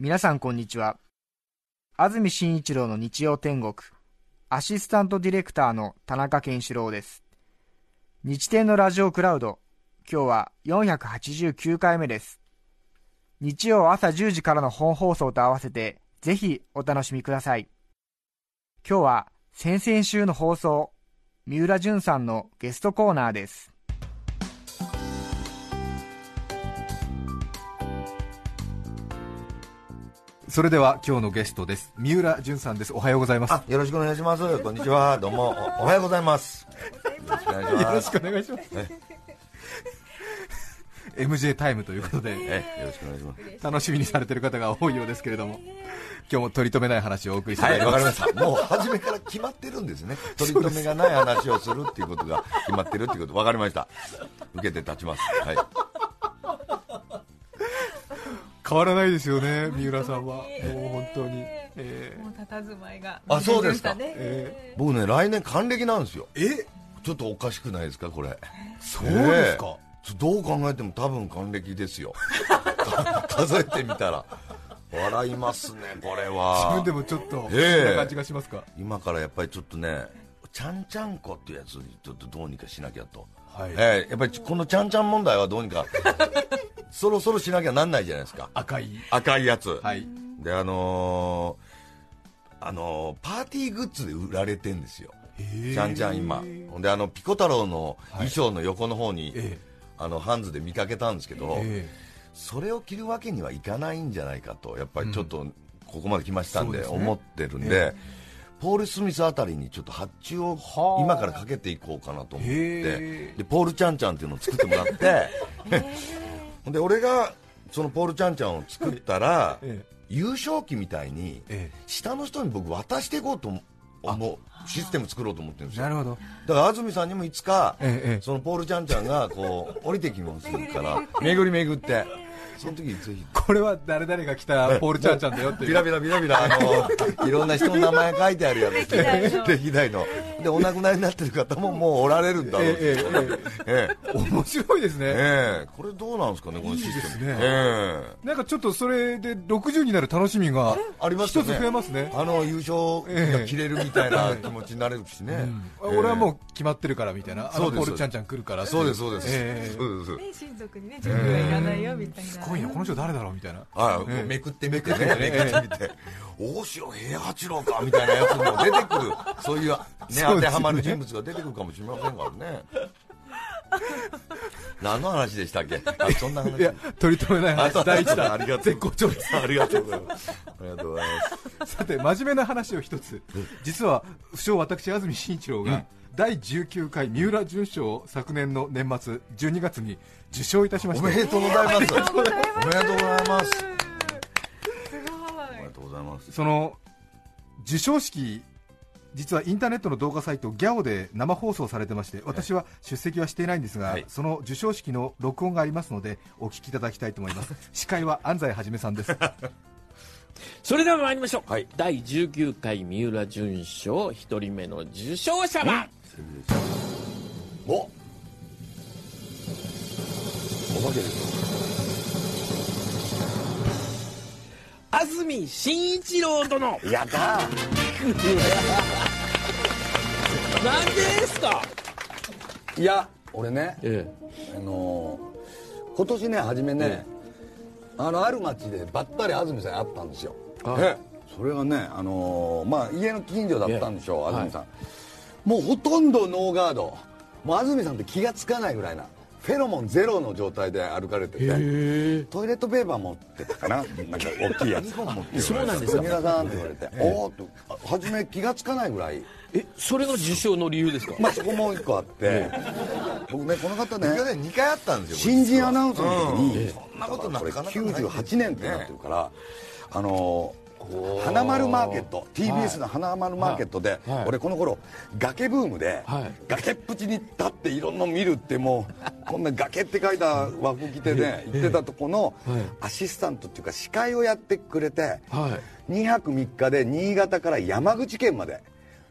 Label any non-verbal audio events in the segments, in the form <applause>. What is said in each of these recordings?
皆さんこんにちは。安住紳一郎の日曜天国アシスタントディレクターの田中健志郎です。日天のラジオクラウド今日は489回目です。日曜朝10時からの本放送と合わせてぜひお楽しみください。今日は先々週の放送三浦淳さんのゲストコーナーです。それでは今日のゲストです。三浦淳さんです。おはようございます。あよろしくお願いします。こんにちは。どうも。おおはようございます。<laughs> よろしくお願いします。MJ タイムということでえよろしくお願いします楽しみにされてる方が多いようですけれども今日も取り留めない話をお送りしてまはいいりまわかりますした。もう初めから決まってるんですね。取り留めがない話をするっていうことが決まってるっていうことわかりました。受けて立ちます。はい変わらないですよね三浦さんは。もう本当に。えもう佇まいが。あそうですか。ねえ僕ね来年還暦なんですよ。ーえ？ちょっとおかしくないですかこれ。そうですか、ええどう考えても多分還暦ですよ。<laughs> 数えてみたら。笑いますねこれは。自分でもちょっとそんええな感じがしますか、今からやっぱりちょっとねちゃんちゃんこっていうやつにちょっとどうにかしなきゃと、はい。ええやっぱりこのちゃんちゃん問題はどうにかそろそろしなきゃなんないじゃないですか。赤い。赤いやつ、はい。であのーあのーパーティーグッズで売られてんですよ。ちゃんちゃん今。ほんであのピコ太郎の衣装の横の方に、えあのハンズで見かけたんですけど、えそれを着るわけにはいかないんじゃないかとやっぱりちょっとここまで来ましたんでそうですね。思ってるんで、ポール・スミスあたりにちょっと発注をはあ。今からかけていこうかなと思ってでポールちゃんちゃんっていうのを作ってもらって <laughs> で俺がそのポールちゃんちゃんを作ったら、え優勝旗みたいにえ下の人に僕渡していこうと思うシステム作ろうと思ってるんですよ。なるほど。だから安住さんにもいつか、ええええ。そのポールちゃんちゃんがこう降りてきますから。巡り巡ってその時にぜひ。これは誰々が来たポールちゃんちゃんだよっていう。ビラビラビラビラあの <laughs> いろんな人の名前書いてあるやつ歴代の。でお亡くなりになってる方ももうおられるんだろう。しえええええ。面白いですね、ええ。これどうなんですかねこのシステム。ねええ。なんかちょっとそれで60になる楽しみがありますよね。一つ増えますね。あの優勝が切れるみたいな気持ちになれるしね、ええ。俺はもう決まってるからみたいな、あのポールちゃんちゃん来るからっていそう。ですそうです、ええそうです。ね親族にね準備はいらないよみたいなすごいな、この人誰だろうみたいな、あええめくってみてね、めくって。みて、大城平八郎かみたいなやつも出てくる、そういう、ね、当てはまる人物が出てくるかもしれませんからね。何の話でしたっけ？あそんな話。いや、取り留めない話、第一弾、ありがとう。ございます。ありがとうございます。さて、真面目な話を一つ、実は不詳、私、安住紳一郎が、第19回三浦淳賞を昨年の年末、12月に受賞いたしました。おめでとうございます。おめでとうございます。すおめでとうございます。その授賞式、実はインターネットの動画サイト、ギャオで生放送されてまして、私は出席はしていないんですが、はいその授賞式の録音がありますので、お聞きいただきたいと思います。<laughs> 司会は安西はじめさんです。<laughs> それでは参りましょう、はい第19回三浦淳賞一人目の受賞者はお。お化けです安住紳一郎殿。なんでやったですか？いや俺ね、えあのー今年ね初めね、あのある町でばったり安住さんに会ったんですよ。はいそれがね、あのーまあ、家の近所だったんでしょう、え。え安住さん、もうほとんどノーガード。もう安住さんって気がつかないぐらいなフェロモンゼロの状態で歩かれててトイレットペーパー持ってたかな？なんか大きいやつそうなんですか？皆さんって言われて、おおっとあ初め気がつかないぐらい。えそれが受賞の理由ですか？まあそこもう一個あって、僕ねこの方ね去年2回あったんですよ。新人アナウンサーの時に、そんなことなかなかない98年ってなってるから、あのー花丸マーケット。TBS の花丸マーケットで、はい。俺この頃崖ブームで、はい。崖っぷちに立っていろんなの見るってもう <laughs> こんな崖って書いた和服着てね行ってたとこのはい。アシスタントっていうか司会をやってくれて、はい。2泊3日で新潟から山口県まで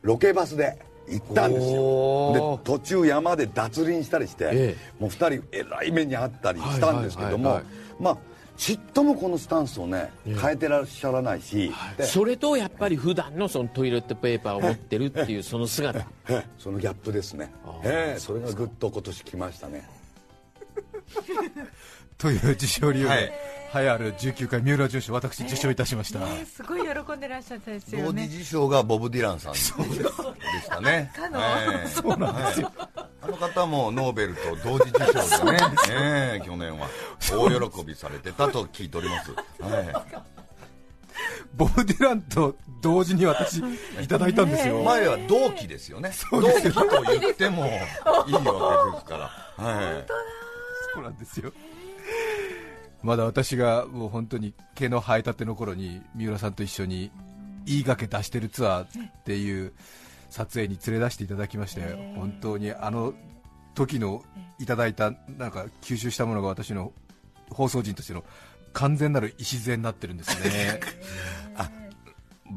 ロケバスで行ったんですよ。で途中山で脱輪したりして、ええ。もう2人えらい目にあったりしたんですけども、まあちっともこのスタンスをね変えてらっしゃらないし、でそれとやっぱり普段のそのトイレットペーパーを持ってるっていうその姿ええそのギャップですね。ええそれがぐっと今年来ましたね <laughs> という受賞理由で、はい。栄えある19回三浦淳賞私受賞いたしました、えすごい喜んでらっしゃったですよ同時ね受賞がボブ・ディランさんでしたね。かのそうなんですよ、あの方もノーベルと同時受賞でね。ええ去年は。大喜びされてたと聞いております、はい。ボブ・ディランと同時に私いただいたんですよ、前は同期ですよね。同期と言ってもいいわけですから、はい、そうなんですよまだ私がもう本当に毛の生えたての頃に三浦さんと一緒にいいがけ出してるツアーっていう撮影に連れ出していただきまして、本当にあの時のいただいたなんか吸収したものが私の放送人としての完全なる礎になってるんですね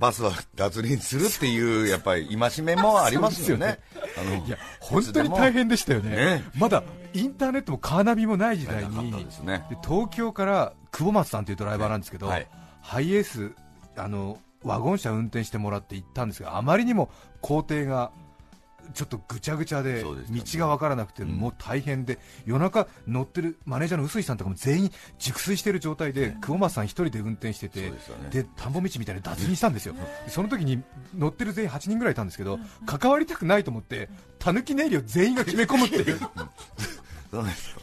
バスは脱輪するっていうやっぱり戒めもありますよね。あのいや本当に大変でしたよね。ねまだインターネットもカーナビもない時代にね。で東京から久保松さんというドライバーなんですけど、はい。ハイエースあのワゴン車運転してもらって行ったんですがあまりにも工程がちょっとぐちゃぐちゃで道が分からなくて、もう大変で夜中乗ってるマネージャーの臼井さんとかも全員熟睡してる状態で久保松さん一人で運転しててで田んぼ道みたいに脱輪したんですよ、でその時に乗ってる全員8人ぐらいいたんですけど、関わりたくないと思って、たぬき寝入りを全員が決め込むっていう、そうですよ、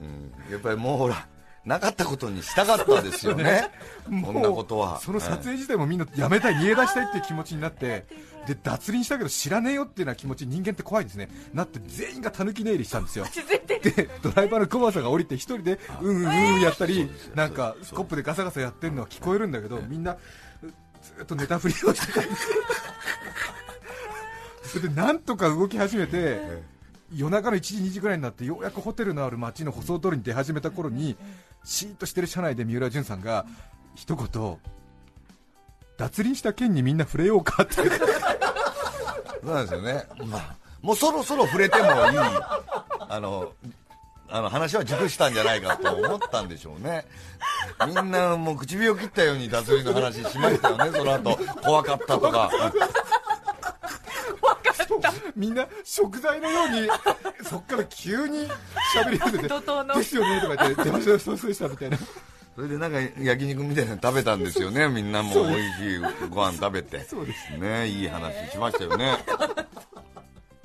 うん、やっぱりもうほらなかったことにしたかったですよね。<laughs> こんなことは。その撮影自体もみんなやめたい、逃げ出したいっていう気持ちになって、で脱輪したけど知らねえよっていうな気持ち、人間って怖いですね、なって全員がたぬき寝入りしたんですよ。でドライバーのコバさんが降りて一人でうんうんうんやったりなんかスコップでガサガサやってるのは聞こえるんだけどみんなずっと寝たふりをしてたんですそれでなんとか動き始めて夜中の1時2時ぐらいになってようやくホテルのある街の舗装通りに出始めた頃にシーッとしてる車内で三浦淳さんが一言脱輪した件にみんな触れようかって。そうなんですよね、まあ、もうそろそろ触れてもいい。あのあの話は熟したんじゃないかと思ったんでしょうね。みんなもう唇を切ったように脱輪の話しましたよねその後。怖かったとか。みんな食材のように <laughs> そっから急に喋り始めてですよねとか言って出ましたそうでしたみたいな。それでなんか焼肉みたいなの食べたんですよねみんなも美味しいご飯食べて。そうです。ねいい話しましたよね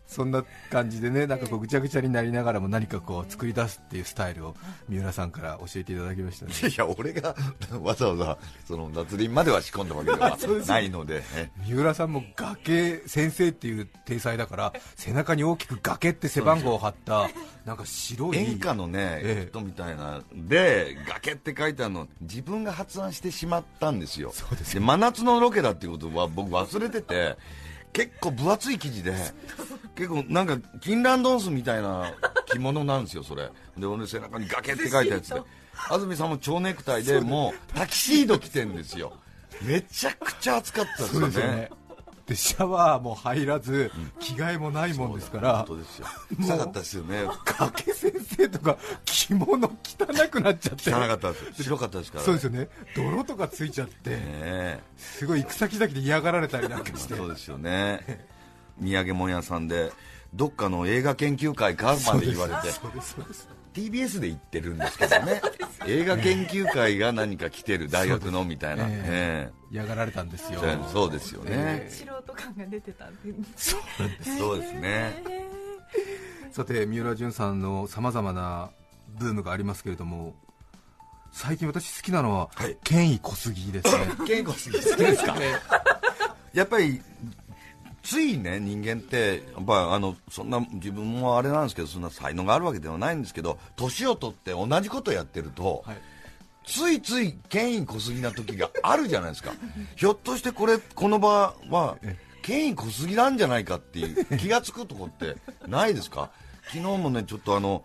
そんな感じでねなんかこうぐちゃぐちゃになりながらも何かこう作り出すっていうスタイルを三浦さんから教えていただきましたね。いや俺がわざわざその脱輪までは仕込んだわけではないので。<laughs> え三浦さんも崖先生っていう体裁だから背中に大きく崖って背番号を貼ったなんか白い演歌のね、ええ。人みたいな。で崖って書いてあるの自分が発案してしまったんですよ。そうで真夏のロケだっていうことは僕忘れてて結構分厚い生地で結構なんか金蘭ドンスみたいな着物なんですよそれ。で俺背中に崖って書いたやつで。安住さんも蝶ネクタイでもうタキシード着てんですよ。めちゃくちゃ暑かったですよね。でシャワーも入らず着替えもないもんですから。本当ですよ。臭かったですよね。崖先生とか着物汚くなっちゃって。汚かったです。白かったですから。そうですよね。泥とかついちゃって。すごい行く先々で嫌がられたりなんかして。そうですよね土産物屋さんでどっかの映画研究会かまで言われて TBS で行ってるんですけどね。映画研究会が何か来てる大学のみたいな、ええ。嫌がられたんですよ。えそうですよね、素人感が出てたんでそうですね。さて三浦淳さんのさまざまなブームがありますけれども最近私好きなのは、はい。権威小杉ですね。健康すぎ好きですか？<laughs> やっぱりついね人間ってやっぱあのそんな自分もあれなんですけどそんな才能があるわけではないんですけど年を取って同じことやってると、はい。ついつい権威小杉な時があるじゃないですか。<laughs> ひょっとしてこれこの場は権威小杉なんじゃないかっていう気がつくとこってないですか？昨日もねちょっとあの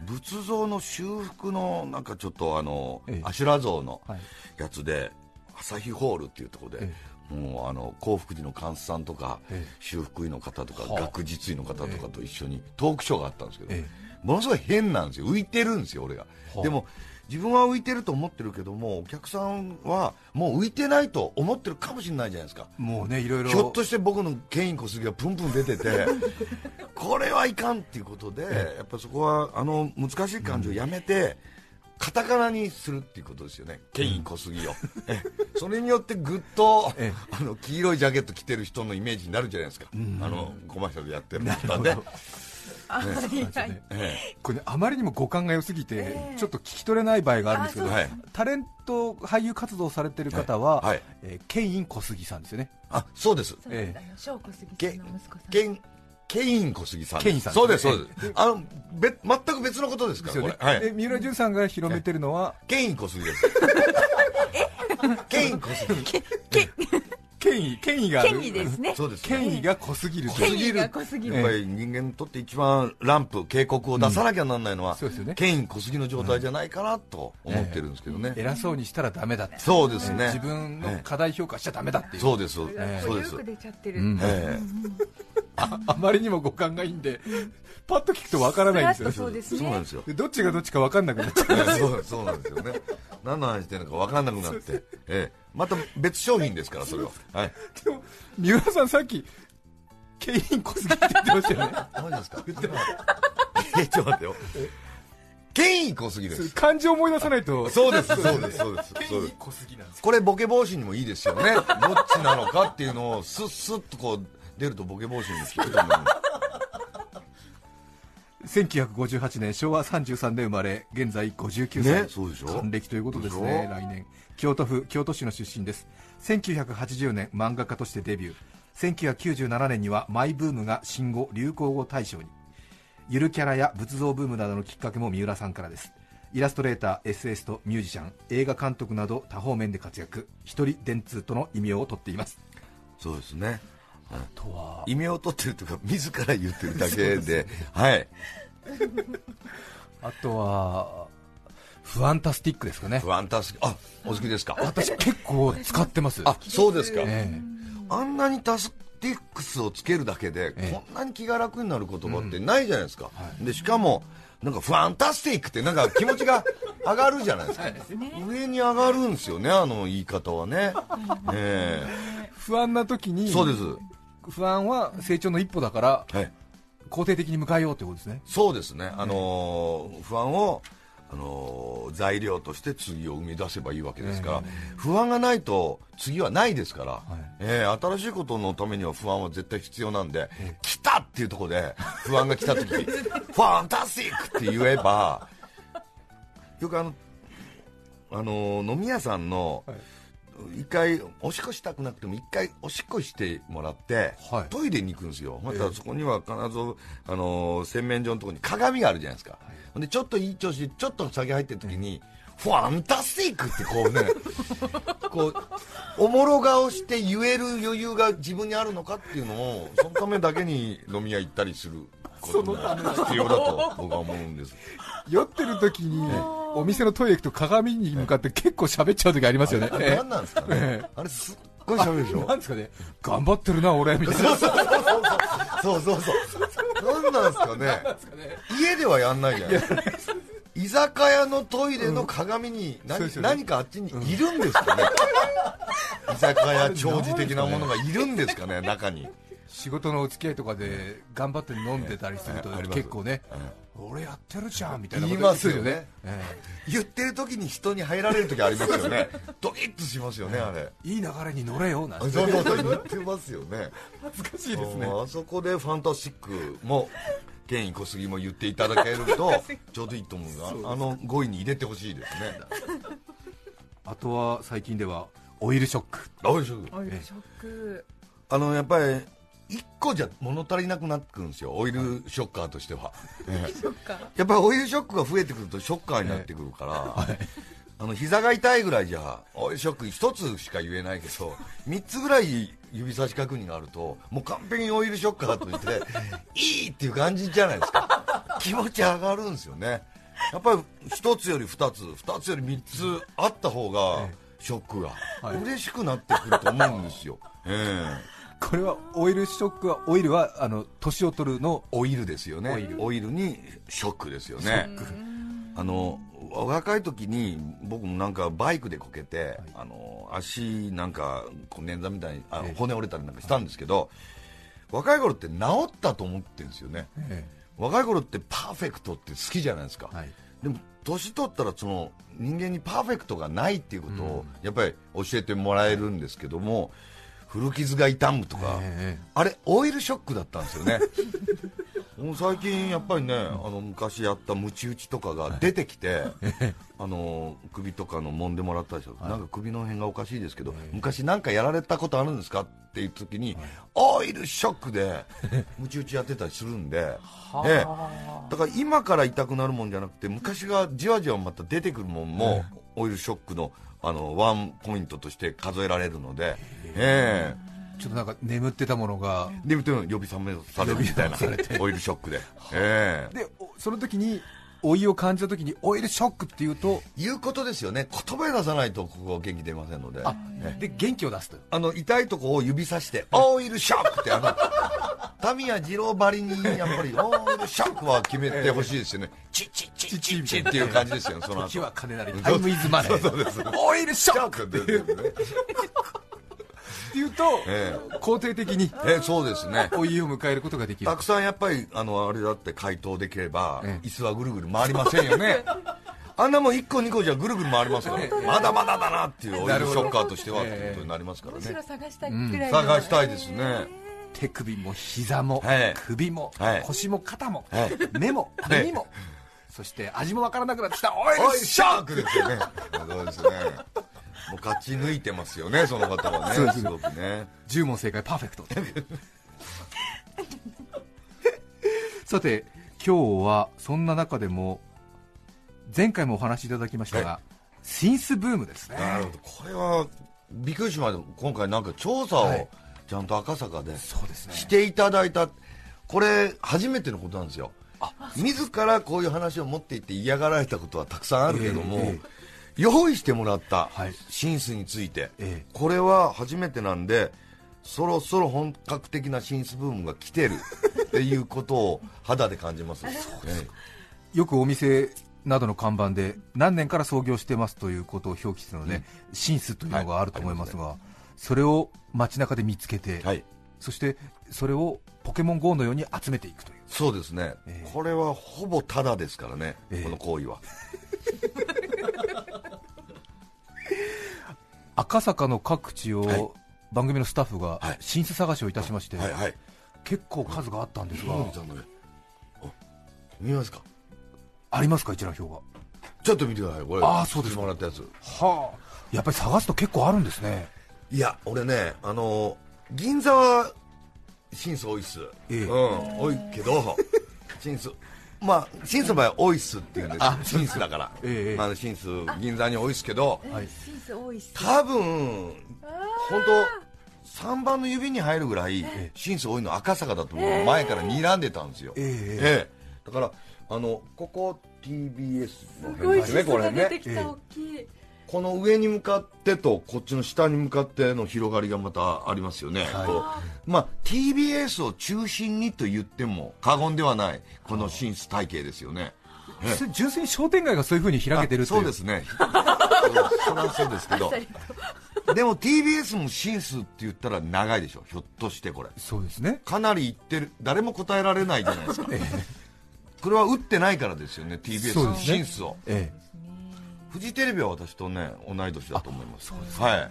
仏像の修復のなんかちょっとあの、ええ。阿修羅像のはい。やつで朝日ホールっていうところで、もうあの幸福寺の監さんとか、ええ。修復医の方とか、はあ。学術医の方とかと一緒にトークショーがあったんですけど、えものすごい変なんですよ。浮いてるんですよ俺が、はあ。でも自分は浮いてると思ってるけどもお客さんはもう浮いてないと思ってるかもしれないじゃないですか。もうねいろいろ。ひょっとして僕のケイン小杉がプンプン出てて <laughs> これはいかんっていうことでやっぱそこはあの難しい感じをやめて、カタカナにするっていうことですよね、ケイン小杉を、<laughs> えそれによってぐっとえあの黄色いジャケット着てる人のイメージになるじゃないですか、あのコマーシャルやってる人はね。あいやい。えこれ、ね、あまりにも五感が良すぎて、ちょっと聞き取れない場合があるんですけど、えはい、タレント俳優活動されてる方は、はい。はい。えーケイン小杉さんですよね。あそうです。そうです。あの翔子杉さケんの息子さん。ケンケイン小杉さんケインさんそうですそうです。あのべ全く別のことですか？らこれ、はい、で三浦淳さんが広めてるのは、ケイン小杉です。<laughs> ケイン小杉。権威権威がある。権威ですね。そうです権威が濃す。ぎる濃すぎるやっぱり人間にとって一番ランプ警告を出さなきゃならないのは、そうですよね。ケイン小杉の状態じゃないかなと思ってるんですけどね、偉そうにしたらダメだって。そうですね。自分の課題評価しちゃダメだっていう、そうです。そうです。よく出ちゃってる、ああまりにも五感がいいんで、パッと聞くとわからないんですよそうですそうなんですよ。でどっちがどっちかわかんなくなっちゃう。え <laughs> えそうそうなんですよね。何の話してるのか分かんなくなって、ええ。また別商品ですからそれは。はい。でも三浦さんさっきケイン小杉って言ってましたよね。マジですか？えちょっと待ってよ。ケイン小杉です。漢字思い出さないと。そうですそうですそうです。ケイそうです。ン小杉なんですよ。これボケ防止にもいいですよね。どっちなのかっていうのをスッスッとこう出るとボケ防止に効くと思う。<laughs> 1958年昭和33年生まれ現在59歳、ねそうでしょ？還暦ということですね来年。京都府京都市の出身です。1980年漫画家としてデビュー。1997年にはマイブームが新語・流行語大賞に。ゆるキャラや仏像ブームなどのきっかけも三浦さんからです。イラストレーター SS とミュージシャン映画監督など多方面で活躍。一人電通との異名を取っています。そうですね異名を取ってるというか自ら言ってるだけで。<laughs> はい。<laughs> あとはファンタスティックですかね。ファンタスあお好きですか？私結構使ってます。あそうですか、えあんなにタスティックスをつけるだけで、ええ。こんなに気が楽になる言葉ってないじゃないですか、でしかもなんかファンタスティックってなんか気持ちが <laughs> 上がるじゃないですか、上に上がるんですよねあの言い方はね、ええ。不安な時にそうです不安は成長の一歩だからはい。肯定的に迎えようということですね。そうですね、あのー不安を、あのー材料として次を生み出せばいいわけですから、不安がないと次はないですから、えー新しいことのためには不安は絶対必要なんで、来たっていうところで不安が来た時 <laughs> ファンタスティックって言えばよくあの、あのー飲み屋さんの、一回おしっこしたくなくても一回おしっこしてもらって、はい。トイレに行くんですよ。またそこには必ず、あのー洗面所のところに鏡があるじゃないですか、ほんでちょっといい調子でちょっと先入ってる時に、ファンタスティックってこうね <laughs> こうおもろ顔して言える余裕が自分にあるのかっていうのをそのためだけに飲み屋行ったりすることが必要だと僕は思うんです。<laughs> 酔ってる時にお店のトイレ行くと鏡に向かって結構喋っちゃう時ありますよね。何なんですかね、えあれすっごい喋るでしょ？なんですかね？頑張ってるな俺みたいな。そうそうそう何なんですかね？家ではやんないじゃない居酒屋のトイレの鏡に何かあっちにいるんですかね、居酒屋長寿的なものがいるんですかね？中に仕事のお付き合いとかで頑張って飲んでたりすると結構ねうん。俺やってるじゃんみたいなこと言いますよね。言うえ言ってる時に人に入られる時ありますよね。<laughs> ドキッとしますよねあれ。えいい流れに乗れよなんて。そうそうそう言ってますよね。恥ずかしいですね。あそこでファンタスティックも権威小杉も言っていただけるとちょうどいいと思うがあの5位に入れてほしいですね。あとは最近ではオイルショック。オイルショック。あのやっぱり1個じゃ物足りなくなってくるんですよオイルショッカーとしては、やっぱりオイルショックが増えてくるとショッカーになってくるから、あの膝が痛いぐらいじゃオイルショック1つしか言えないけど3つぐらい指差し確認があるともう完璧にオイルショッカーとして <laughs> いいっていう感じじゃないですか。気持ち上がるんですよね。やっぱり1つより2つ2つより3つあった方がショックがはい。嬉しくなってくると思うんですよ、ええこれはオイルショックはオイルはあの年を取るのオイルですよね。オイル。にショックですよね。あの若い時に僕もなんかバイクでこけて、あの足なんか捻挫みたいにあ、骨折れたりなんかしたんですけど、若い頃って治ったと思ってるんですよね、え若い頃ってパーフェクトって好きじゃないですか、はい。でも年取ったらその人間にパーフェクトがないっていうことをやっぱり教えてもらえるんですけども、古傷が痛むとか、ええあれオイルショックだったんですよねもう最近やっぱりね、あの昔やったムチ打ちとかが出てきて、<laughs> あの首とかの揉んでもらったでしょ、なんか首の辺がおかしいですけど、昔なんかやられたことあるんですか？っていう時に、オイルショックで <laughs> ムチ打ちやってたりするんで、ええ。だから今から痛くなるもんじゃなくて昔がじわじわまた出てくるもんも、オイルショックのあのワンポイントとして数えられるので、ええちょっとなんか眠ってたものがでも呼び覚めされるみたいなオイルショックで、<laughs> ええ。でおその時に老いを感じた時にオイルショックっていうということですよね。言葉に出さないとここは元気出ませんので。で元気を出すとあの痛いとこを指さして <laughs> オイルショックってあのタミヤ二郎ばりにやっぱりオイルショックは決めてほしいですよね。チッチッチッチッチッっていう感じですよねその後時は金なりタイムイズマネーオイルショックっていうねっていうとえ肯定的にえそうですね。老いを迎えることができる。たくさんやっぱりあのあれだって回答できれば、ええ。椅子はぐるぐる回りませんよね。<laughs> あんなもん1個2個じゃぐるぐる回りますから、まだまだだなっていうオイルショッカーとしてはっていうことになりますからね、むしろ探したいくらいの。探したいですね、手首も膝もはい首もはい腰も肩もはい目もい耳もそして味もわからなくなってきた。オイルショックですよね。<laughs> そうですねもう勝ち抜いてますよねその方はね。そうです。すごくね。ク10問正解パーフェクト。<laughs> さて今日はそんな中でも前回もお話しいただきましたがシンスブームですね。なるほど。これはびっくりしました。今回なんか調査をはい。ちゃんと赤坂でそうですね。していただいた。これ初めてのことなんですよ。自らこういう話を持っていって嫌がられたことはたくさんあるけども、え用意してもらったはい。シンスについて、ええ。これは初めてなんでそろそろ本格的なシンスブームが来てる。<laughs> っていうことを肌で感じます。ええ。よくお店などの看板で何年から創業してますということを表記するので、シンスというのがあると思いますが、それを街中で見つけて、はい。そしてそれをポケモン GO のように集めていくという。そうですね、ええ。これはほぼタダですからね、ええ。この行為は <laughs> 赤坂の各地はい。を番組のスタッフがはい。シンス探しをいたしまして、結構数があったんですが、見ますか？ありますか一覧表が。ちょっと見てください。これあーそうですか。もらったやつ。はあ。やっぱり探すと結構あるんですね。いや俺ねあの銀座はシンス多いっす、ええ。うん多いけどシンスまあシンスの場合は多いっすっていうんですシンスだから、<laughs> ええ。あのシンス銀座に多いっすけど。はい。シンス多いっす。多分本当3番の指に入るぐらいシンス多いの赤坂だと僕は前から睨んでたんですよ、ええ。ええ。だからあのここ TBS の辺ですねこれが出てねきた大きいこの上に向かってとこっちの下に向かっての広がりがまたありますよね、こうまあ、TBS を中心にと言っても過言ではないこの進出体系ですよね。純粋に商店街がそういうふうに開けてるっていそうですね。それはそうですけど。でも TBS も進出って言ったら長いでしょ。ひょっとしてこれ。そうですね。かなり言ってる。誰も答えられないじゃないですか。<laughs> これは打ってないからですよね TBS の進出を。ええフジテレビは私とね同い年だと思います。はい。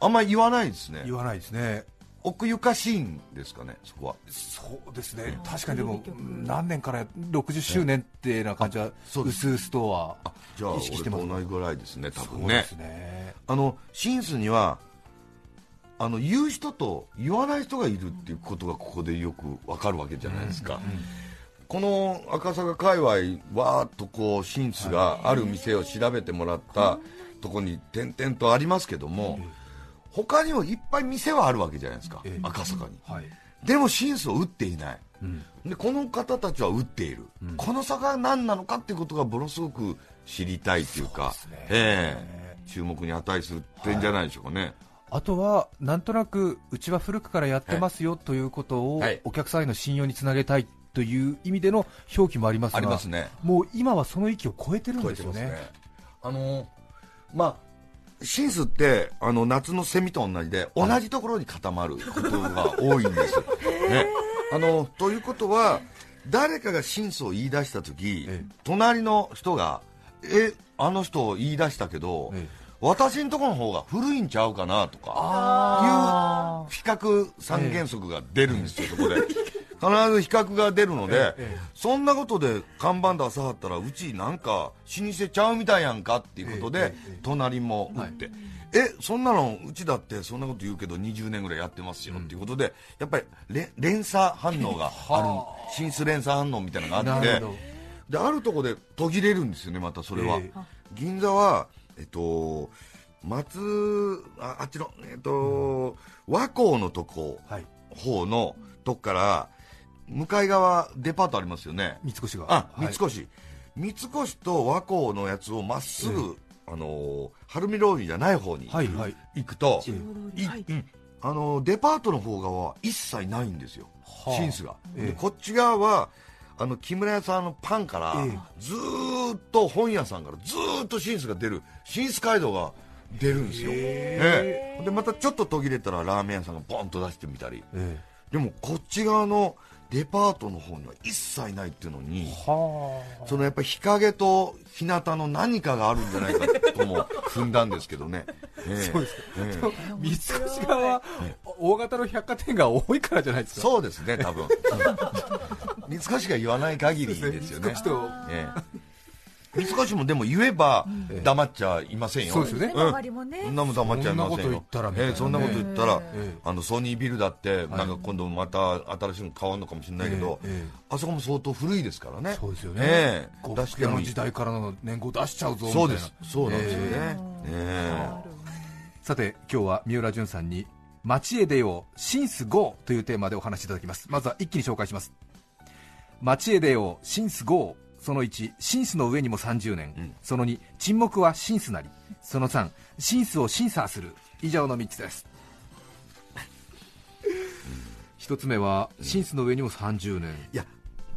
あんまり言わないですね。言わないですね。奥ゆかしいんですかねそこは。そうですね。確かにでも何年から60周年ってな感じはそうです。うすとはじゃあ意識してます。俺と同じぐらいですね多そう分ねですね。あのシンスにはあの言う人と言わない人がいるっていうことがここでよくわかるわけじゃないですか、この赤坂界隈わーっとこうシンスがある店を調べてもらったとこに点々とありますけども、他にもいっぱい店はあるわけじゃないですか、ええ。赤坂に、はい。でもシンスを打っていない、でこの方たちは打っている、この差が何なのかっていうことがものすごく知りたいというかええ。注目に値する点じゃないでしょうかね、あとはなんとなくうちは古くからやってますよということをはい。お客さんへの信用につなげたいという意味での表記もありますがありますね。もう今はその域を超えてるんですよね。あのまあシンスってあの夏のセミと同じで同じところに固まることが多いんです、<laughs> ね、あのということは誰かがシンスを言い出した時、ええ。隣の人がえあの人言い出したけど、え私んとこの方が古いんちゃうかなとかあいう比較三原則が出るんですよ、そこで。<laughs> 必ず比較が出るので、ええそんなことで看板出さはったら、うちなんか老舗ちゃうみたいやんかっていうことで、隣も打って、えそんなのうちだってそんなこと言うけど20年ぐらいやってますよっていうことで、やっぱりれ連鎖反応がある、進出連鎖反応みたいなのがあってであるとこで途切れるんですよね、またそれは。ええ。銀座は、えっと、松ああっちの、えっと和光のとこ、はい。方のとこから向かい側デパートありますよね。三越が。あはい。三越、三越と和光のやつをまっすぐ、あの晴海通りじゃない方にはいはい。行くと、えいうん。あのデパートの方側は一切ないんですよ、はあ。シンスが、ええ。でこっち側はあの木村屋さんのパンから、ええ。ずーっと本屋さんからずーっとシンスが出るシンス街道が出るんですよ、え。えでまたちょっと途切れたらラーメン屋さんがボンと出してみたり。え。でもこっち側のデパートの方には一切ないっていうのにそのやっぱり日陰と日向の何かがあるんじゃないかとも踏んだんですけどね、<laughs> ええ。そうです三越側は大型の百貨店が多いからじゃないですか。そうですね、多分。三越が言わない限りですよね。三越もでも言えば黙っちゃいませんよ。そうですよね。うん。周りもね。そんなもん黙っちゃいませんよ。そんなこと言ったらみたいな。ねええそんなこと言ったら、えあのソニービルだって、なんか今度また新しいの変わるのかもしれないけど、えええあそこも相当古いですからね。そうですよね、ええ。呉出しても時代からの年号出しちゃうぞみたいな。そうです。そうなんですよね。ええ。さて今日は三浦淳さんに街へ出ようシンス GO というテーマでお話しいただきます。まずは一気に紹介します。街へ出ようシンス GO その1シンスの上にも30年、ん。その2沈黙はシンスなり。その3シンスを審査する。以上の3つです。一つ目はシンスの上にも30年。いや、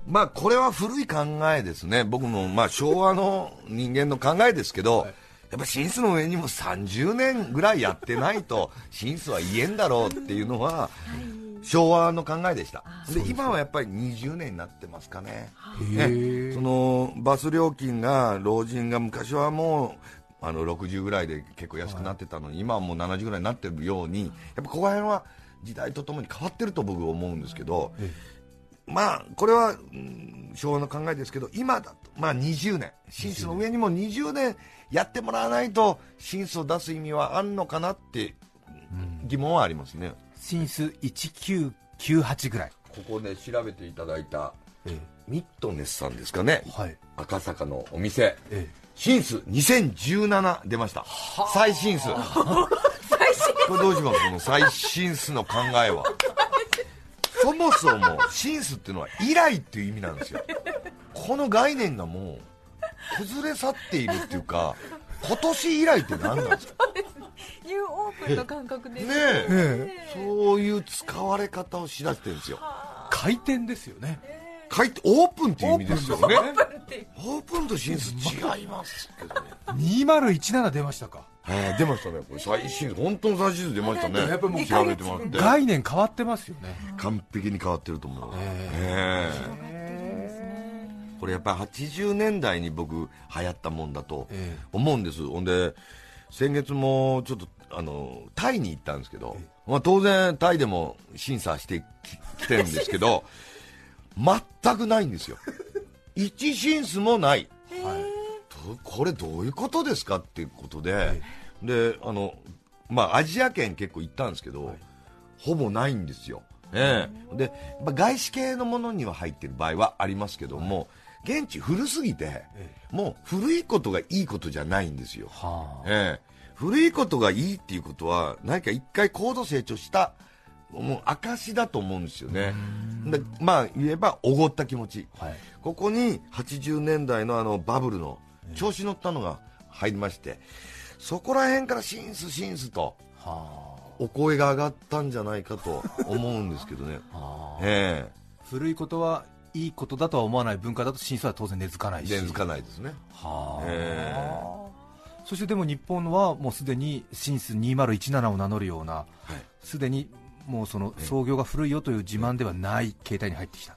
まあこれは古い考えですね、僕もまあ昭和の人間の考えですけど、やっぱシンスの上にも30年ぐらいやってないと、シンスは言えんだろうっていうのは、昭和の考えでした、で今はやっぱり20年になってますかね、へね。え。そのバス料金が、老人が昔はもうあの60ぐらいで結構安くなってたのに、今はもう70ぐらいになってるように、やっぱここら辺は時代とともに変わってると僕は思うんですけど。まあ、これは、うん昭和の考えですけど、今だと、まあ20年、シンスの上にも20年やってもらわないと、シンスを出す意味はあんのかなって、疑問はありますね。シンス1998ぐらい、ここで調べていただいた、えミットネスさんですかね、えはい。赤坂のお店、えシンス2017出ました。最新数。<laughs> これどうします？この最新数の考えは。<laughs> そもそもシンスっていうのは以来っていう意味なんですよ。この概念がもう崩れ去っているっていうか、<laughs> 今年以来って何なんですか？ニューオープンの感覚ですねえ、そういう使われ方をしだしてるんですよ。回転ですよね。書いてオープンっていう意味ですよね。オープンとシンス違いますけどね。2017出ましたか。えー出ましたね、これ最新、本当の最新数出ましたね、やっぱりもう調べてもらって、概念変わってますよね。完璧に変わってると思う、えええこれやっぱり80年代に僕、流行ったもんだとええ。思うんです、ほんで、先月もちょっとあのタイに行ったんですけど、まあ、当然、タイでも審査してききてるんですけど、<laughs> 全くないんですよ、一審数もない。どこれどういうことですかっていうことで、であのまあ、アジア圏結構行ったんですけど、ほぼないんですよ、ええ。でまあ外資系のものには入ってる場合はありますけども、現地古すぎて、もう古いことがいいことじゃないんですよ、はええ。古いことがいいっていうことは、何か一回高度成長したもう証だと思うんですよね、でまあ言えばおごった気持ち。あはい。ここに80年代のあのバブルの調子乗ったのが入りまして、そこら辺からシンス、シンスとはお声が上がったんじゃないかと思うんですけどね、<laughs> あ。え。古いことはいいことだとは思わない文化だと真相は当然根付かないし。根付かないですね。はあ、えそしてでも日本はもうすでにシンス2017を名乗るようなすで、にもうその創業が古いよという自慢ではない形態に入ってきた、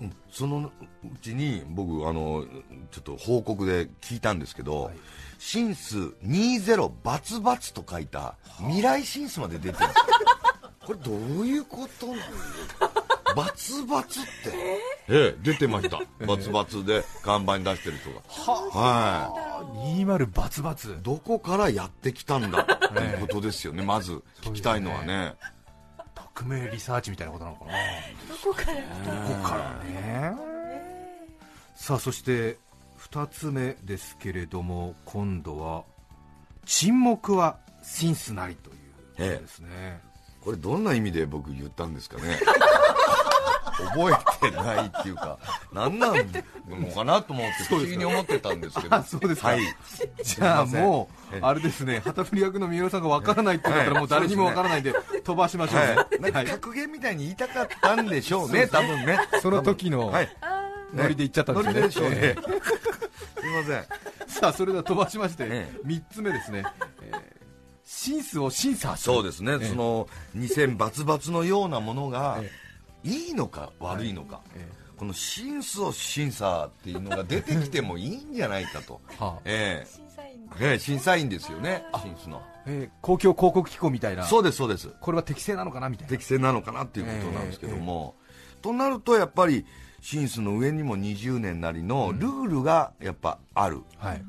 うん。そのうちに僕あのちょっと報告で聞いたんですけど、はい。シンス20バツバツと書いた未来シンスまで出てるんですよ。これどういうこと？なのバツバツって。ええ出てました。<laughs> バツバツで看板に出してる人が。は20バツバツ。いどこからやってきたんだ？っていうことですよねまず。聞きたいのはね。匿名リサーチみたいなことなのかな。どこから？来たここから？ねさあそして2つ目ですけれども今度は沈黙はシンスなりということですね、これどんな意味で僕言ったんですかね？<laughs> 覚えてないっていうか何なんのかなと思って不思議に思ってたんですけど。あそうですか。はい。じゃあもうええあれですね旗振り役の三浦さんがわからないって言ったらもう誰にもわからないんで飛ばしましょうね、はい、格言みたいに言いたかったんでしょうね、多分ね。その時のはい。ノリで言っちゃったんですね。ノリでしょうね。え。すいません。さあそれでは飛ばしまして、ええ。3つ目ですね、えーシンスを審査そうですね、ええ。その2000バツバツのようなものがえ、いいのか悪いのか、えこの審査審査っていうのが出てきてもいいんじゃないかと。<laughs> はあ。え審査員。えええ審査員ですよね、審査の。えー公共広告機構みたいな。そうです、そうです。これは適正なのかなみたいな。適正なのかなっていうことなんですけども、となるとやっぱりシンスの上にも20年なりのルールがやっぱある、はい、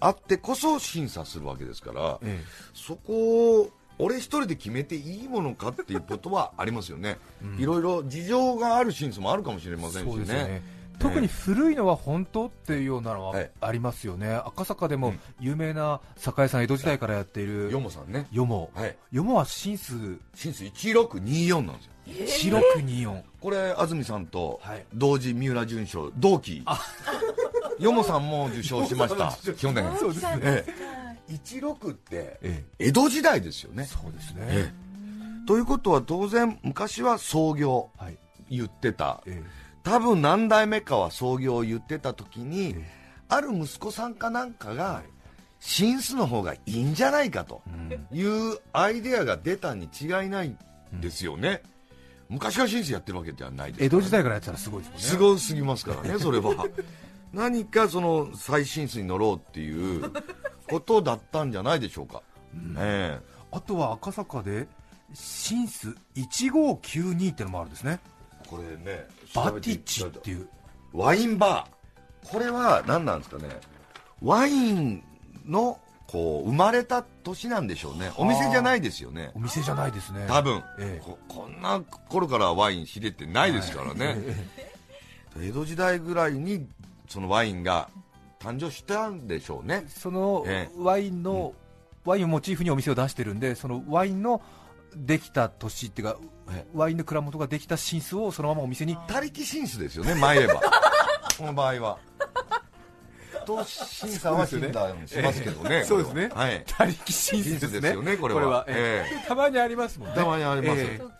あってこそ審査するわけですから、え。そこを俺一人で決めていいものかっていうことはありますよね、いろいろ事情があるシンスもあるかもしれまえせんしね。ね。特に古いのは本当っていうようなのははい。ありますよね、赤坂でもうん。有名な酒屋さん、江戸時代からやっているヨモさんね、よも、はい、よもはシンスシンス1624なんですよ。1624、これ安住さんとはい。同時三浦淳賞同期。<laughs> ヨモさんも受賞しました。<laughs> 去年そうですね、ええ16ってえ江戸時代ですよね。え、そうですね、えということは当然昔は創業はい。言ってた。え多分何代目かは創業を言ってた時にえある息子さんかなんかがシンスの方がいいんじゃないかとうん。いうアイデアが出たに違いないんですよね、昔からシンスやってるわけではないです江戸時代からやってたらすごいですもんね、すごすぎますからね <laughs> それは。何かその最新スに乗ろうっていうことだったんじゃないでしょうか、ええ。あとは赤坂でシンス1592ってのもあるんですね、これねバティッチっていう、ワインバー。これは何なんですかね。ワインのこう生まれた年なんでしょうね。お店じゃないですよね。お店じゃないですね、多分、ええ。ここんな頃からワイン知れてないですからね、江戸時代ぐらいにそのワインが誕生したんでしょうね。そのえワインの、ワインをモチーフにお店を出してるんで、そのワインのできた年っていうか、えワインの蔵元ができたシンスをそのままお店に、他力審査ですよね参ればこの場合はと審査は審査しますけどね、<laughs> そうですね。は。い。他力シンスですよねこれは。ええ。えたまにありますもんね、たまにありますええ。そっか。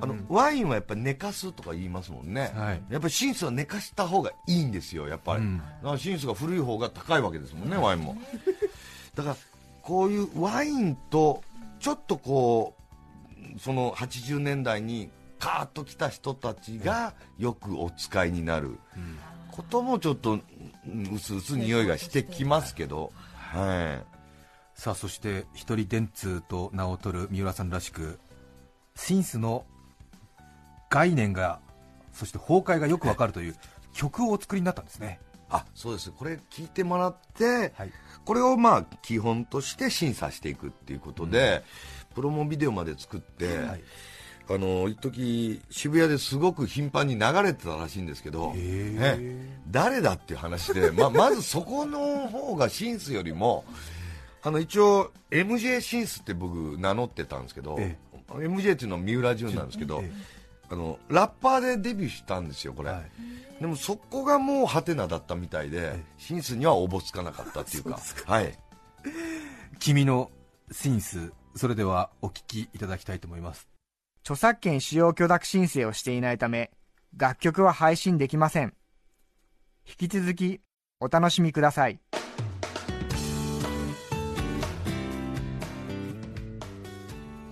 あのワインはやっぱ寝かすとか言いますもんね、はい。やっぱりシンスは寝かした方がいいんですよやっぱり、うん。だからシンスが古い方が高いわけですもんねワインも。だからこういうワインとちょっとこうその80年代にカーッと来た人たちがよくお使いになる。こともちょっとうんうすうす匂いがしてきますけど、はい。さあそして一人電通と名を取る三浦さんらしく、シンスの概念が、そして崩壊がよくわかるという曲をお作りになったんですね。あそうです。これ聞いてもらって、はい。これをまあ基本として審査していくっていうことで、プロモビデオまで作って、はいあの一時渋谷ですごく頻繁に流れてたらしいんですけど、ね誰だっていう話で、ま <laughs> まずそこの方がシンスよりもあの一応 MJ シンスって僕名乗ってたんですけど、え MJ っていうのは三浦淳なんですけど、えあのラッパーでデビューしたんですよこれ、はい。でもそこがもうハテナだったみたいで、シンスにはおぼつかなかったっていうか。はい。君のシンス、それではお聞きいただきたいと思います。著作権使用許諾申請をしていないため、楽曲は配信できません。引き続きお楽しみください。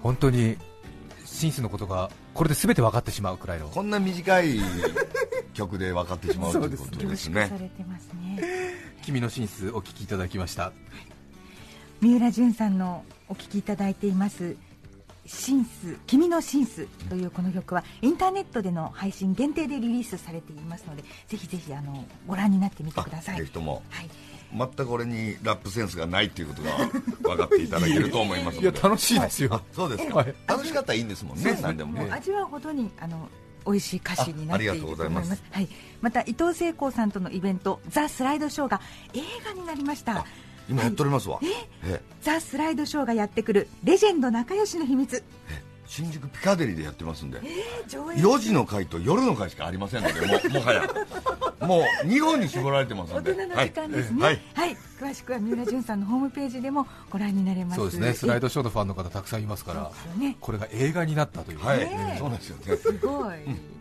本当にシンスのことがこれで全て分かってしまうくらいの。こんな短い曲で分かってしまうということ凝です。ね縮されてますね。君のシンスお聞きいただきました。三浦淳さんのお聴きいただいています「シンス君のシンス」というこの曲はインターネットでの配信限定でリリースされていますのでぜひぜひあのご覧になってみてください。ぜひとも。はい。全く俺にラップセンスがないっていうことが分かっていただけると思いますので。いや楽しいですよ、あそうですか、はい。楽しかったらいいんですもんね何でもね。味わうほどにあの美味しい歌詞になっていあありがとると思いまうございます。すはい、また伊藤聖光さんとのイベント「ザ・スライドショーが映画になりました今やっておりますわ、えザ・スライドショーがやってくるレジェンド仲良しの秘密。新宿ピカデリーでやってますんで。上映。4時の回と夜の回しかありませんのでもうもはや。<laughs> もう2本に絞られてます大んで。人の時間ですね。ははい。い、詳しくは三浦淳さんのホームページでもご覧になれます。そうですね。スライドショーのファンの方たくさんいますからね。これが映画になったという、はい、ねえ。そうなんですよね。すごい、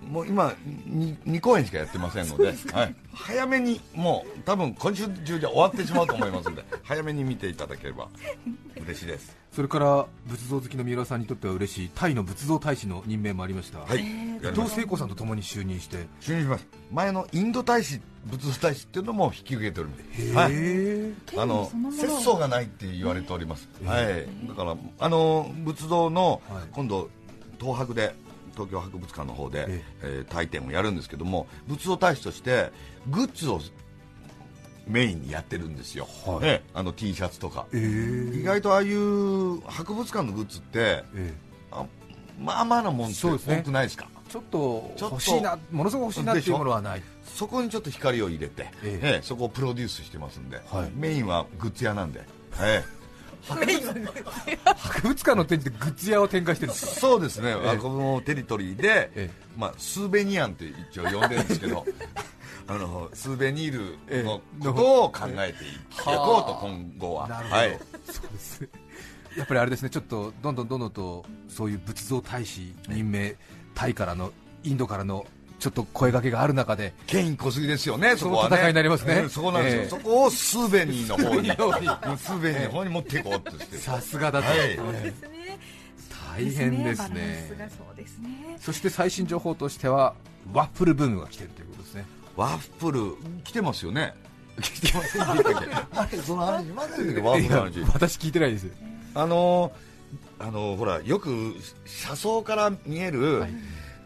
もう今に2公演しかやってませんので。はい、早めにもう多分今週中じゃ終わってしまうと思いますので <laughs> 早めに見ていただければ嬉しいです。それから仏像好きの三浦さんにとっては嬉しいタイの仏像大使の任命もありました、はい、伊藤聖子さんと共に就任して。就任します。前のインド大使仏像大使っていうのも引き受けております。はい。へあの節操がないって言われております、はい、だからあの仏像の、はい。今度東博で東京博物館の方で、ええ。ー体験をやるんですけども仏像大使としてグッズをメインにやってるんですよ、はい。ええあの T シャツとか。えー意外とああいう博物館のグッズってえあまあまあなもんって多そうですね。くないですか？ーちょっと。欲しいなものすごく欲しいなっていうものはない。そこにちょっと光を入れて、ええ。ええそこをプロデュースしてますんで、はい。メインはグッズ屋なんで、え <laughs> 博物館の展示でグッズ屋を展開してるんですそうですね、ええ。あこのテリトリーで、えまあ、スーベニアンって一応呼んでるんですけど <laughs> あのスーベニールのことを考えていこうと今後は。なるほど、はい、そうですね。やっぱりあれですね。ちょっとどんどんどんどんとそういう仏像大使任命タイからのインドからのちょっと声掛けがある中で権威小杉ですよね、そこはね。戦いになりますね。うんそこなんですよ、ええそこをスーベニーの方に、スーベニー。の方に持っていこうとしてる、さすがだと、はい。えそうえですね。大変ですバランねスがそうですね。そして最新情報としてはワッフルブームが来てるということですね。ワッフル、来てますよね、来てませんでしたっけ、あれ、その話しませんでしたっけ、ワッフルの話。いや。私聞いてないです。あのーあのーほらよく車窓から見える、はい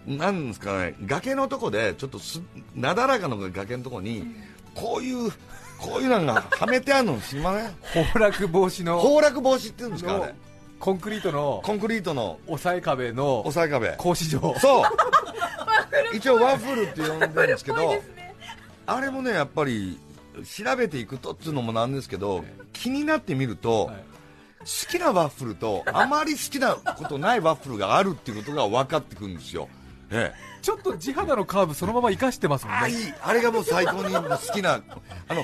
なんですかね崖のとこでちょっとすなだらかの崖のとこにこういうこういうのがはめてあるのすみません。崩落防止の崩落防止っていうんですかあのれ。コンクリートのコンクリートの抑え壁の抑え壁。格子状。そう。一応ワッフルって呼んでるんですけどあれもねやっぱり調べていくとっていうのもなんですけど気になってみると、はい。好きなワッフルとあまり好きなことないワッフルがあるっていうことが分かってくるんですよ、ええ、ちょっと地肌のカーブそのまま生かしてますもんあいい。ねあれがもう最高に好きなあの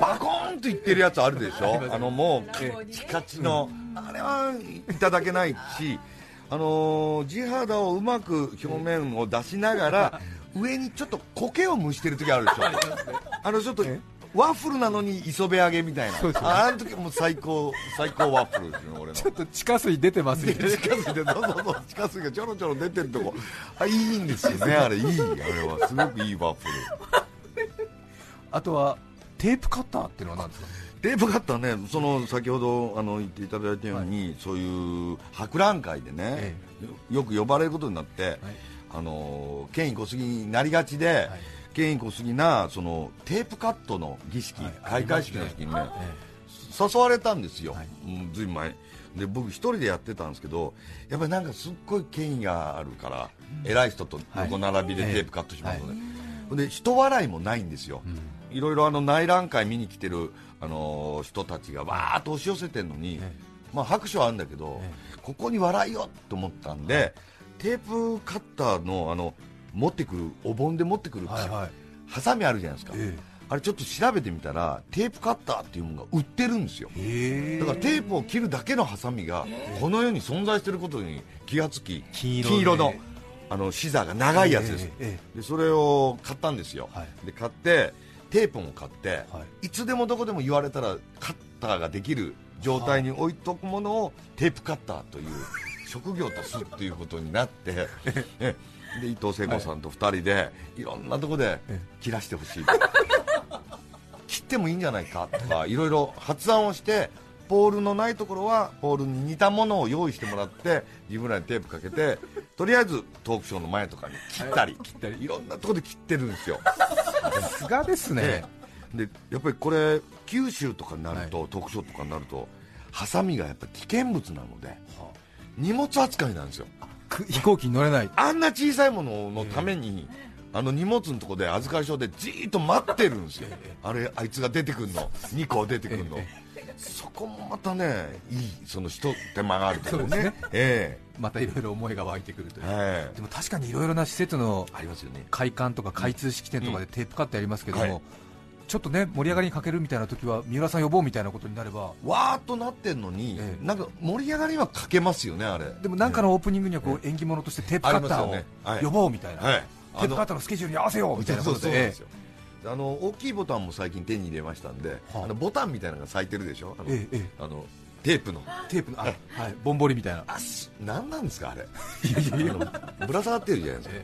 バコーンといってるやつあるでしょ。あのもうえカチカチの、あれはいただけないしあのー地肌をうまく表面を出しながら上にちょっと苔を蒸してる時あるでしょ。あのちょっとえ？ワッフルなのに磯辺揚げみたいな。そうです。よあの時もう最高最高ワッフルですよ俺のちょっと地下水出てますみたいな。地下水でそうそうそう地下水がちょろちょろ出てるとこ。あいいんですよねあれいいあれは。すごくいいワッフル。あとはテープカッターっていうのは何ですか？テープカッターねその先ほどあの言っていただいたように、そういう博覧会でね、えよく呼ばれることになって、あの権威小杉になりがちで、権威小杉なそのテープカットの儀式、はい開会式の時にね、え誘われたんですよ、はい。うんずいぶん前。で僕一人でやってたんですけどやっぱりなんかすっごい権威があるから、偉い人と横並びではいテープカットしますので,、で人笑いもないんですよ、いろいろあの内覧会見に来てる、あのー人たちがわーっと押し寄せてるのに、えまあ、拍手はあるんだけど、ここに笑いよと思ったんで、テープカッターのあの持ってくるお盆で持ってくる、はいはい。ハサミあるじゃないですか、えあれちょっと調べてみたらテープカッターっていうものが売ってるんですよ。え。だからテープを切るだけのハサミがこの世に存在していることに気がつき金色でのあのシザーが長いやつです、ええでそれを買ったんですよ、はい。で買ってテープも買って、、はい。つでもどこでも言われたらカッターができる状態に置いとくものをテープカッターという職業とするっていうことになって <laughs> えで伊藤聖子さんと2人でいろんなとこで切らしてほしい。<laughs> 切ってもいいんじゃないか？とかいろいろ発案をしてポールのないところはポールに似たものを用意してもらって自分らにテープかけてとりあえずトークショーの前とかに切ったり切ったり。いろんなところで切ってるんですよ。さすがですね。ええ。でやっぱりこれ九州とかになると、特徴とかになるとハサミがやっぱ危険物なので荷物扱いなんですよ。く <laughs> 飛行機に乗れない。あんな小さいもののために、あの荷物のとこで預かり所でじーっと待ってるんですよ、あれあいつが出てくるの。2個出てくるの、そこもまたねいいその一手間があるというね。ね。えまたいろいろ思いが湧いてくるという、ええ。でも確かにいろいろな施設のね。開館とか開通式典とかでテープカットやりますけども、はいちょっとね盛り上がりに欠けるみたいな時は三浦さん呼ぼうみたいなことになればわーっとなってんのに、ええ。なんか盛り上がりはかけますよねあれ。でもなんかのオープニングにはこう縁起物としてテープカッターを呼ぼうみたいな、はい。テープカッターのスケジュールに合わせようみたいなことで。あの大きいボタンも最近手に入れましたんで、はあ。あのボタンみたいなのが咲いてるでしょ？あの,、ええええ。あのテープの。テープのあ、はい、ボンボリみたいな。あす何なんですかあれ？ぶら下がってるじゃないですか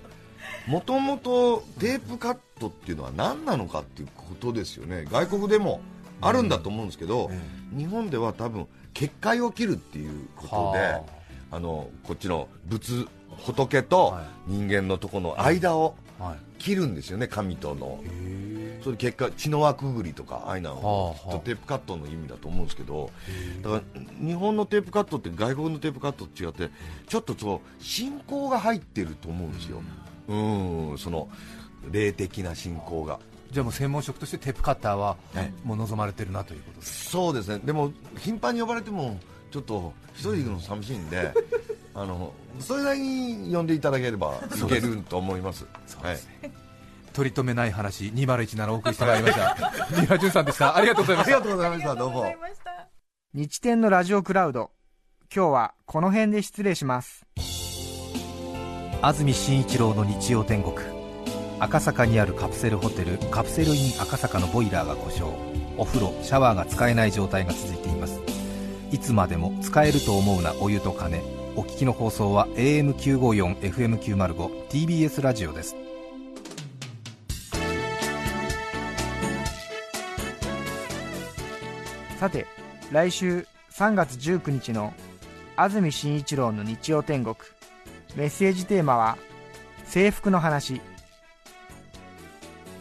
もともとテープカットっていうのは何なのかっていうことですよね。外国でもあるんだと思うんですけど、え日本では多分結界を切るっていうことで、はあ。のこっちの仏仏とはい。人間のとこの間をはい。切るんですよね神との。へそれ結果血の輪くぐりとかああいうのきっとテープカットの意味だと思うんですけどだから日本のテープカットって外国のテープカットと違ってちょっとそう信仰が入ってると思うんですようんその霊的な信仰が。じゃあもう専門職としてテープカッターははいもう望まれてるなということですそうですね。でも頻繁に呼ばれてもちょっと一人で行くの寂しいんで <laughs> あのそれなりに呼んでいただければいけると思います。はい。取り留めない話2017お送りしてまいりました。<laughs> 三浦淳さんでした。ありがとうございました。ありがとうございました。どうも日天のラジオクラウド。今日はこの辺で失礼します安住紳一郎の日曜天国。赤坂にあるカプセルホテルカプセルイン赤坂のボイラーが故障。お風呂シャワーが使えない状態が続いています。いつまでも使えると思うなお湯と金お聞きの放送は AM954FM905 TBS ラジオです。さて来週3月19日の安住紳一郎の日曜天国。メッセージテーマは制服の話。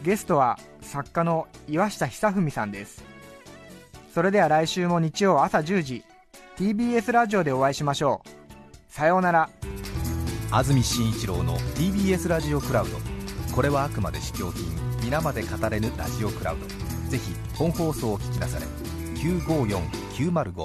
ゲストは作家の岩下久文さんです。それでは来週も日曜朝10時 TBS ラジオでお会いしましょう。さようなら。安住紳一郎の TBS ラジオクラウド。これはあくまで試供品皆まで語れぬラジオクラウド。ぜひ本放送を聞きなされ。954905